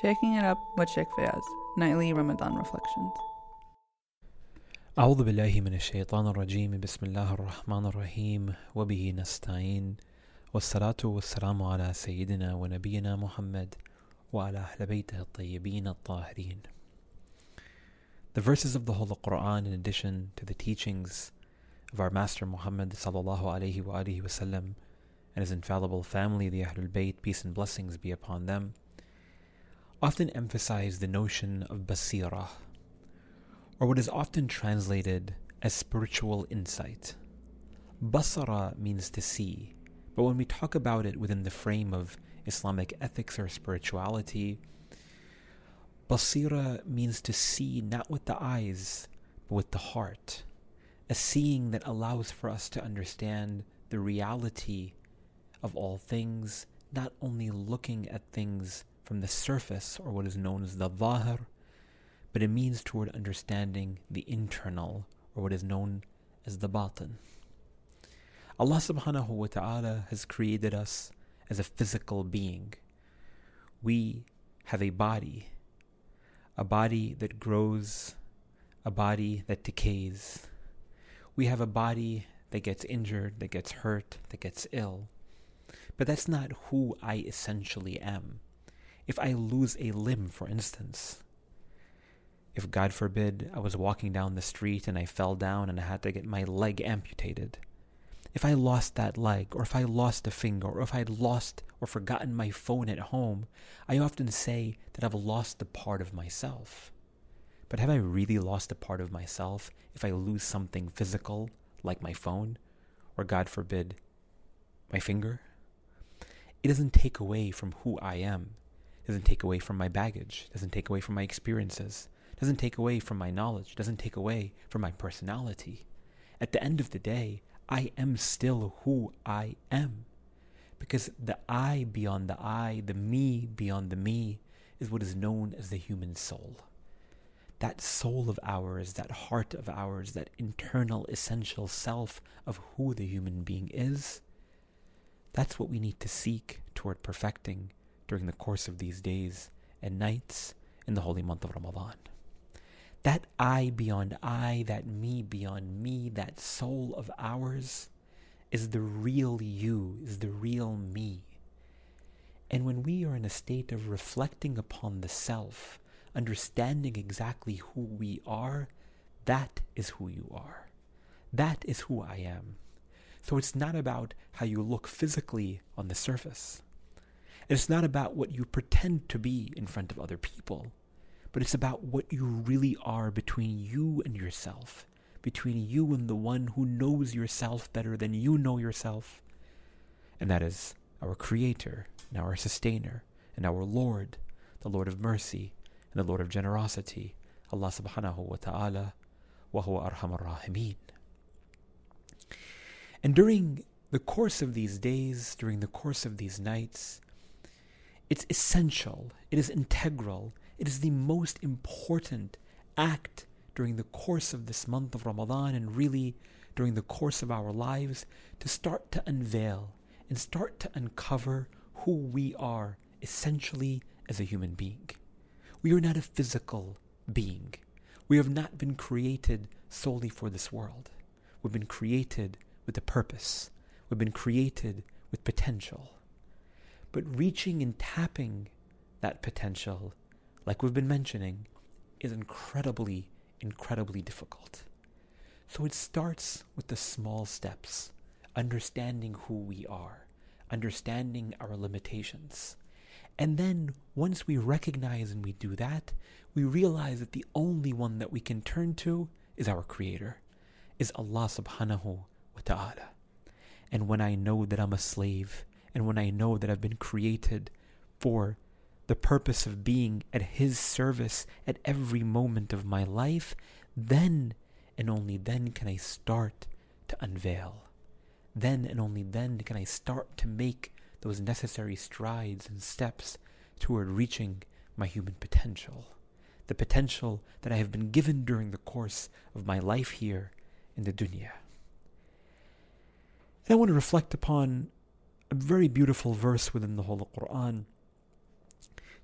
Shaking It Up with Sheikh Fayaz, Nightly Ramadan Reflections. أعوذ بالله من الشيطان الرجيم بسم الله الرحمن الرحيم وبه نستعين والصلاة والسلام على سيدنا ونبينا محمد وعلى أهل بيته الطيبين الطاهرين The verses of the Holy Quran in addition to the teachings of our Master Muhammad sallallahu alaihi wasallam and his infallible family, the Ahlul Bayt, peace and blessings be upon them, often emphasize the notion of basira, or what is often translated as spiritual insight. Basara means to see, but when we talk about it within the frame of Islamic ethics or spirituality, basira means to see not with the eyes, but with the heart. A seeing that allows for us to understand the reality of all things, not only looking at things from the surface or what is known as the zahir, but it means toward understanding the internal or what is known as the batin. Allah subhanahu wa ta'ala has created us as a physical being. We have a body, a body that grows, a body that decays. We have a body that gets injured, that gets hurt, that gets ill. But that's not who I essentially am. If I lose a limb, for instance, if God forbid I was walking down the street and I fell down and I had to get my leg amputated, if I lost that leg, or if I lost a finger, or if I had lost or forgotten my phone at home, I often say that I've lost a part of myself. But have I really lost a part of myself if I lose something physical, like my phone, or God forbid, my finger? It doesn't take away from who I am. Doesn't take away from my baggage. Doesn't take away from my experiences. Doesn't take away from my knowledge. Doesn't take away from my personality. At the end of the day, I am still who I am. Because the I beyond the I, the me beyond the me, is what is known as the human soul. That soul of ours, that heart of ours, that internal essential self of who the human being is, that's what we need to seek toward perfecting during the course of these days and nights in the holy month of Ramadan. That I beyond I, that me beyond me, that soul of ours is the real you, is the real me. And when we are in a state of reflecting upon the self, understanding exactly who we are, that is who you are. That is who I am. So it's not about how you look physically on the surface. It's not about what you pretend to be in front of other people but it's about what you really are between you and yourself, between you and the one who knows yourself better than you know yourself. And that is our Creator, and our Sustainer, and our Lord, the Lord of mercy, and the Lord of generosity, Allah subhanahu wa ta'ala, wa huwa arhamar rahimin. And during the course of these days, during the course of these nights, it's essential, it is integral, it is the most important act during the course of this month of Ramadan and really during the course of our lives to start to unveil and start to uncover who we are essentially as a human being. We are not a physical being. We have not been created solely for this world. We've been created with a purpose. We've been created with potential. But reaching and tapping that potential like we've been mentioning, is incredibly, incredibly difficult. So it starts with the small steps, understanding who we are, understanding our limitations. And then once we recognize and we do that, we realize that the only one that we can turn to is our Creator, is Allah subhanahu wa ta'ala. And when I know that I'm a slave, and when I know that I've been created for the purpose of being at His service at every moment of my life, then and only then can I start to unveil. Then and only then can I start to make those necessary strides and steps toward reaching my human potential. The potential that I have been given during the course of my life here in the dunya. And I want to reflect upon a very beautiful verse within the Holy Quran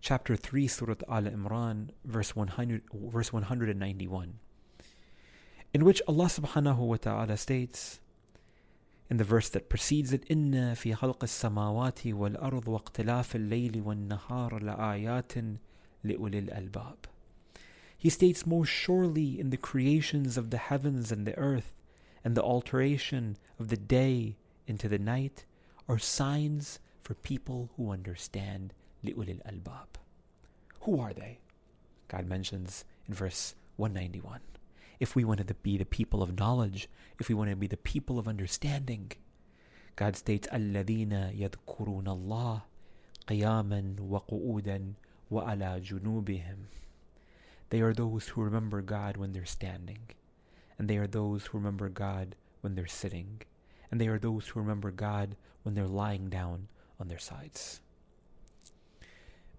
chapter 3, Surah Al Imran, verse, 100, verse 191, in which Allah subhanahu wa ta'ala states, in the verse that precedes it, إِنَّ فِي خَلْقِ السَّمَاوَاتِ وَالْأَرْضِ وَاقْتِلَافِ اللَّيْلِ وَالنَّهَارِ لَآيَاتٍ لِأُولِي الْأَلْبَابِ He states most surely in the creations of the heavens and the earth and the alteration of the day into the night are signs for people who understand لِأُولِي الْأَلْبَابِ Who are they? God mentions in verse 191 if we wanted to be the people of knowledge, if we want to be the people of understanding. God states, الَّذِينَ يَذْكُرُونَ اللَّهِ قِيَامًا وَقُعُودًا وَعَلَى جُنُوبِهِمْ They are those who remember God when they're standing, and they are those who remember God when they're sitting, and they are those who remember God when they're lying down on their sides.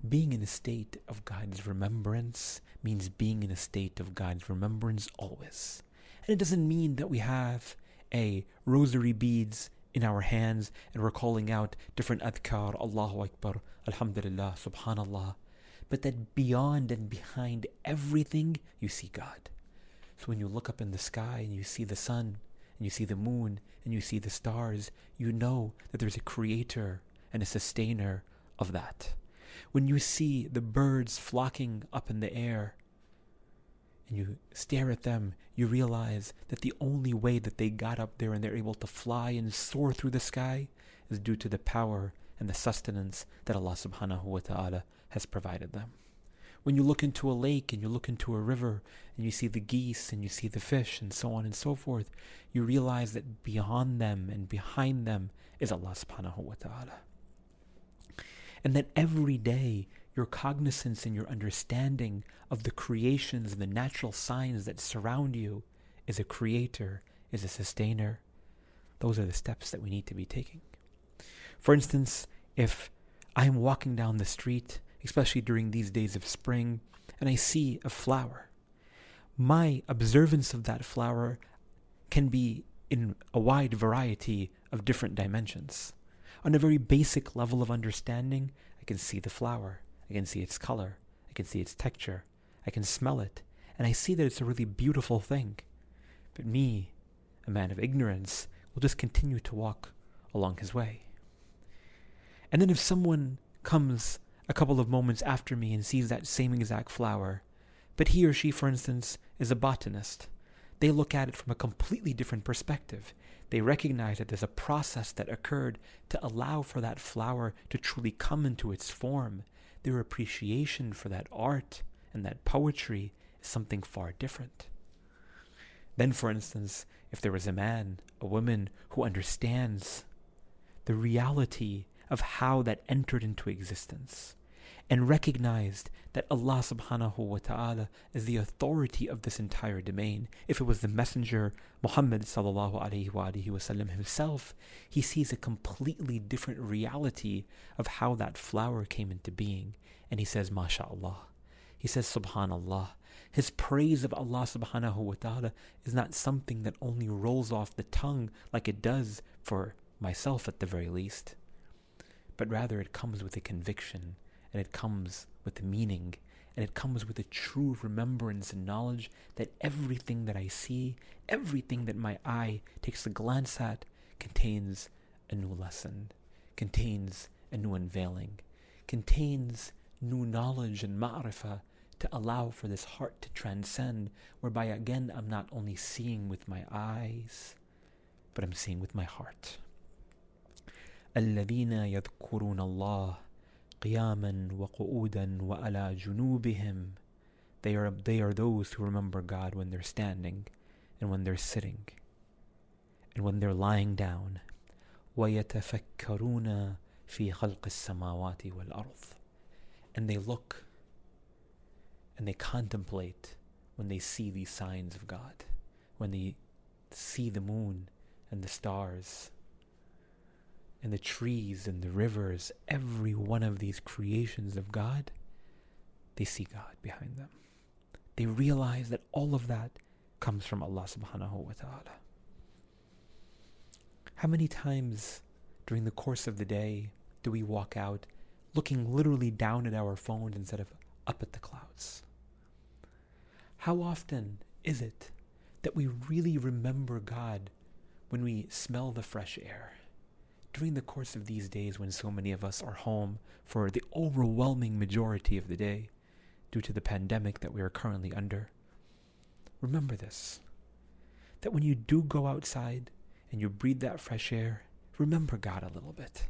Being in a state of God's remembrance means being in a state of God's remembrance always. And it doesn't mean that we have a rosary beads in our hands and we're calling out different adhkar, Allahu Akbar, Alhamdulillah, Subhanallah, but that beyond and behind everything, you see God. So when you look up in the sky and you see the sun, and you see the moon, and you see the stars, you know that there's a creator and a sustainer of that when you see the birds flocking up in the air and you stare at them, you realize that the only way that they got up there and they're able to fly and soar through the sky is due to the power and the sustenance that Allah subhanahu wa ta'ala has provided them. When you look into a lake and you look into a river and you see the geese and you see the fish and so on and so forth, you realize that beyond them and behind them is Allah subhanahu wa ta'ala and that every day your cognizance and your understanding of the creations and the natural signs that surround you is a creator, is a sustainer. Those are the steps that we need to be taking. For instance, if I am walking down the street, especially during these days of spring, and I see a flower, my observance of that flower can be in a wide variety of different dimensions. On a very basic level of understanding, I can see the flower. I can see its color. I can see its texture. I can smell it. And I see that it's a really beautiful thing. But me, a man of ignorance, will just continue to walk along his way. And then if someone comes a couple of moments after me and sees that same exact flower, but he or she, for instance, is a botanist, they look at it from a completely different perspective. They recognize that there's a process that occurred to allow for that flower to truly come into its form. Their appreciation for that art and that poetry is something far different. Then, for instance, if there is a man, a woman who understands the reality of how that entered into existence, and recognized that Allah subhanahu wa ta'ala is the authority of this entire domain. If it was the Messenger Muhammad sallallahu alayhi wa wasallam himself, he sees a completely different reality of how that flower came into being. And he says, MashaAllah. He says, Subhanallah. His praise of Allah subhanahu wa ta'ala is not something that only rolls off the tongue like it does for myself at the very least, but rather it comes with a conviction and it comes with meaning and it comes with a true remembrance and knowledge that everything that I see, everything that my eye takes a glance at, contains a new lesson, contains a new unveiling, contains new knowledge and ma'rifah to allow for this heart to transcend, whereby again I'm not only seeing with my eyes, but I'm seeing with my heart. الذين يذكرون الله قياما وقعودا وعلى جنوبهم they are, they are those who remember God when they're standing and when they're sitting and when they're lying down ويتفكرون في خلق السماوات والأرض and they look and they contemplate when they see these signs of God when they see the moon and the stars and the trees and the rivers, every one of these creations of God, they see God behind them. They realize that all of that comes from Allah subhanahu wa ta'ala. How many times during the course of the day do we walk out looking literally down at our phones instead of up at the clouds? How often is it that we really remember God when we smell the fresh air? During the course of these days when so many of us are home for the overwhelming majority of the day due to the pandemic that we are currently under, remember this that when you do go outside and you breathe that fresh air, remember God a little bit.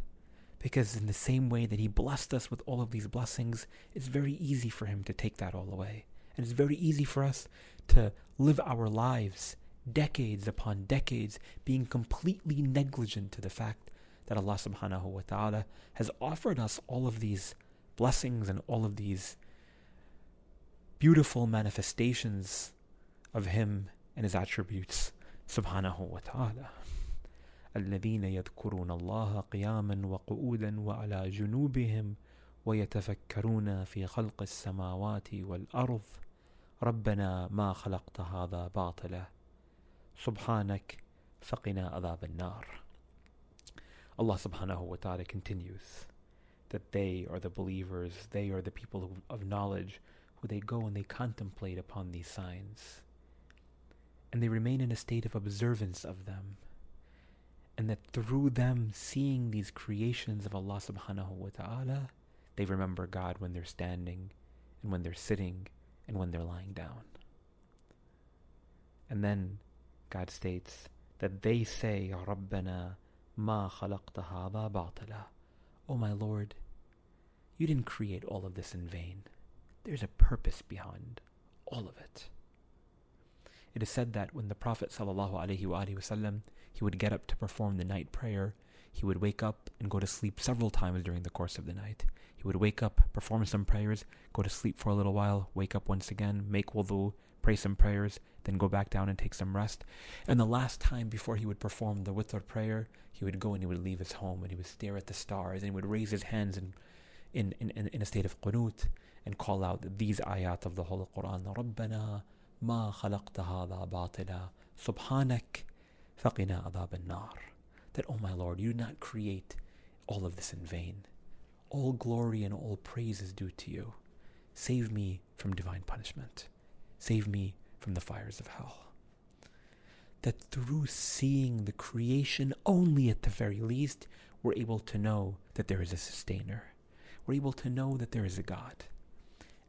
Because in the same way that He blessed us with all of these blessings, it's very easy for Him to take that all away. And it's very easy for us to live our lives decades upon decades being completely negligent to the fact that Allah subhanahu wa ta'ala has offered us all of these blessings and all of these beautiful manifestations of Him and His attributes subhanahu wa ta'ala. الذين يذكرون الله قياما وقعودا وعلى جنوبهم ويتفكرون في خلق السماوات والأرض ربنا ما خلقت هذا باطلا سبحانك فقنا عذاب النار Allah subhanahu wa ta'ala continues that they are the believers, they are the people of knowledge, who they go and they contemplate upon these signs. And they remain in a state of observance of them. And that through them seeing these creations of Allah subhanahu wa ta'ala, they remember God when they're standing, and when they're sitting, and when they're lying down. And then God states that they say, Ya Ma khalaqtahaba batala. O my Lord, you didn't create all of this in vain. There's a purpose behind all of it. It is said that when the Prophet ﷺ, he would get up to perform the night prayer, He would wake up and go to sleep several times during the course of the night. He would wake up, perform some prayers, go to sleep for a little while, wake up once again, make wudu, pray some prayers, then go back down and take some rest. And the last time before he would perform the witr prayer, he would go and he would leave his home and he would stare at the stars and he would raise his hands in, in, in, in a state of qunut and call out these ayat of the Holy Quran. رَبَّنَا مَا خَلَقْتَ هَذَا بَاطِلًا سُبْحَانَكَ فَقِنَا عَذَابَ النَّارِ that, oh my Lord, you do not create all of this in vain. All glory and all praise is due to you. Save me from divine punishment. Save me from the fires of hell. That through seeing the creation only at the very least, we're able to know that there is a sustainer. We're able to know that there is a God.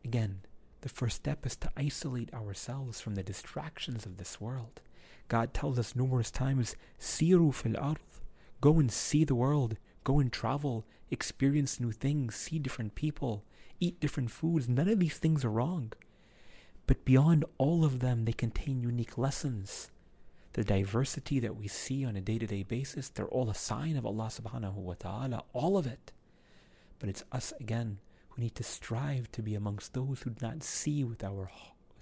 Again, the first step is to isolate ourselves from the distractions of this world. God tells us numerous times, Siru fil ard. Go and see the world. Go and travel. Experience new things. See different people. Eat different foods. None of these things are wrong. But beyond all of them, they contain unique lessons. The diversity that we see on a day to day basis, they're all a sign of Allah subhanahu wa ta'ala. All of it. But it's us again who need to strive to be amongst those who do not see with our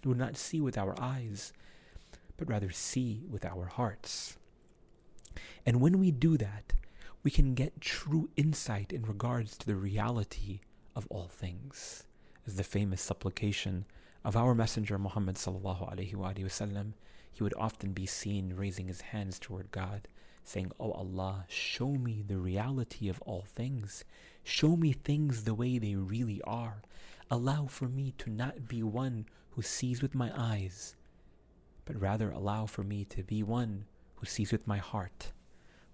who do not see with our eyes but rather see with our hearts. And when we do that, we can get true insight in regards to the reality of all things. As the famous supplication of our Messenger Muhammad sallallahu alaihi wasallam, he would often be seen raising his hands toward God, saying, "O oh Allah, show me the reality of all things. Show me things the way they really are. Allow for me to not be one who sees with my eyes, but rather allow for me to be one who sees with my heart.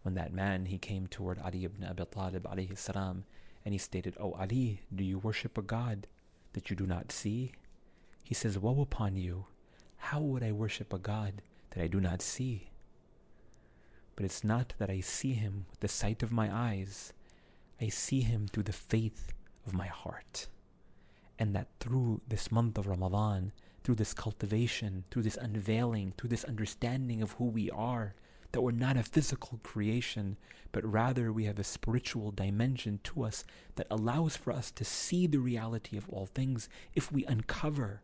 When that man he came toward Ali ibn Abi Talib alayhi salam, and he stated, O oh, Ali, do you worship a God that you do not see? He says, Woe upon you! How would I worship a God that I do not see? But it's not that I see him with the sight of my eyes. I see him through the faith of my heart. And that through this month of Ramadan, through this cultivation, through this unveiling, through this understanding of who we are, that we're not a physical creation, but rather we have a spiritual dimension to us that allows for us to see the reality of all things if we uncover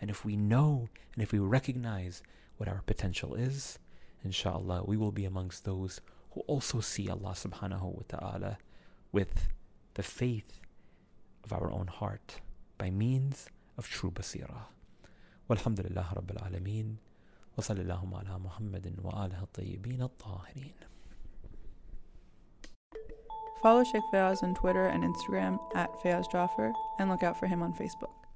and if we know and if we recognize what our potential is. Inshallah, we will be amongst those who also see Allah subhanahu wa ta'ala with the faith of our own heart by means of true basirah. والحمد لله رب العالمين وصلى اللهم على محمد وآله الطيبين الطاهرين Follow Sheikh Fayaz on Twitter and Instagram at Fayaz Jaffer and look out for him on Facebook.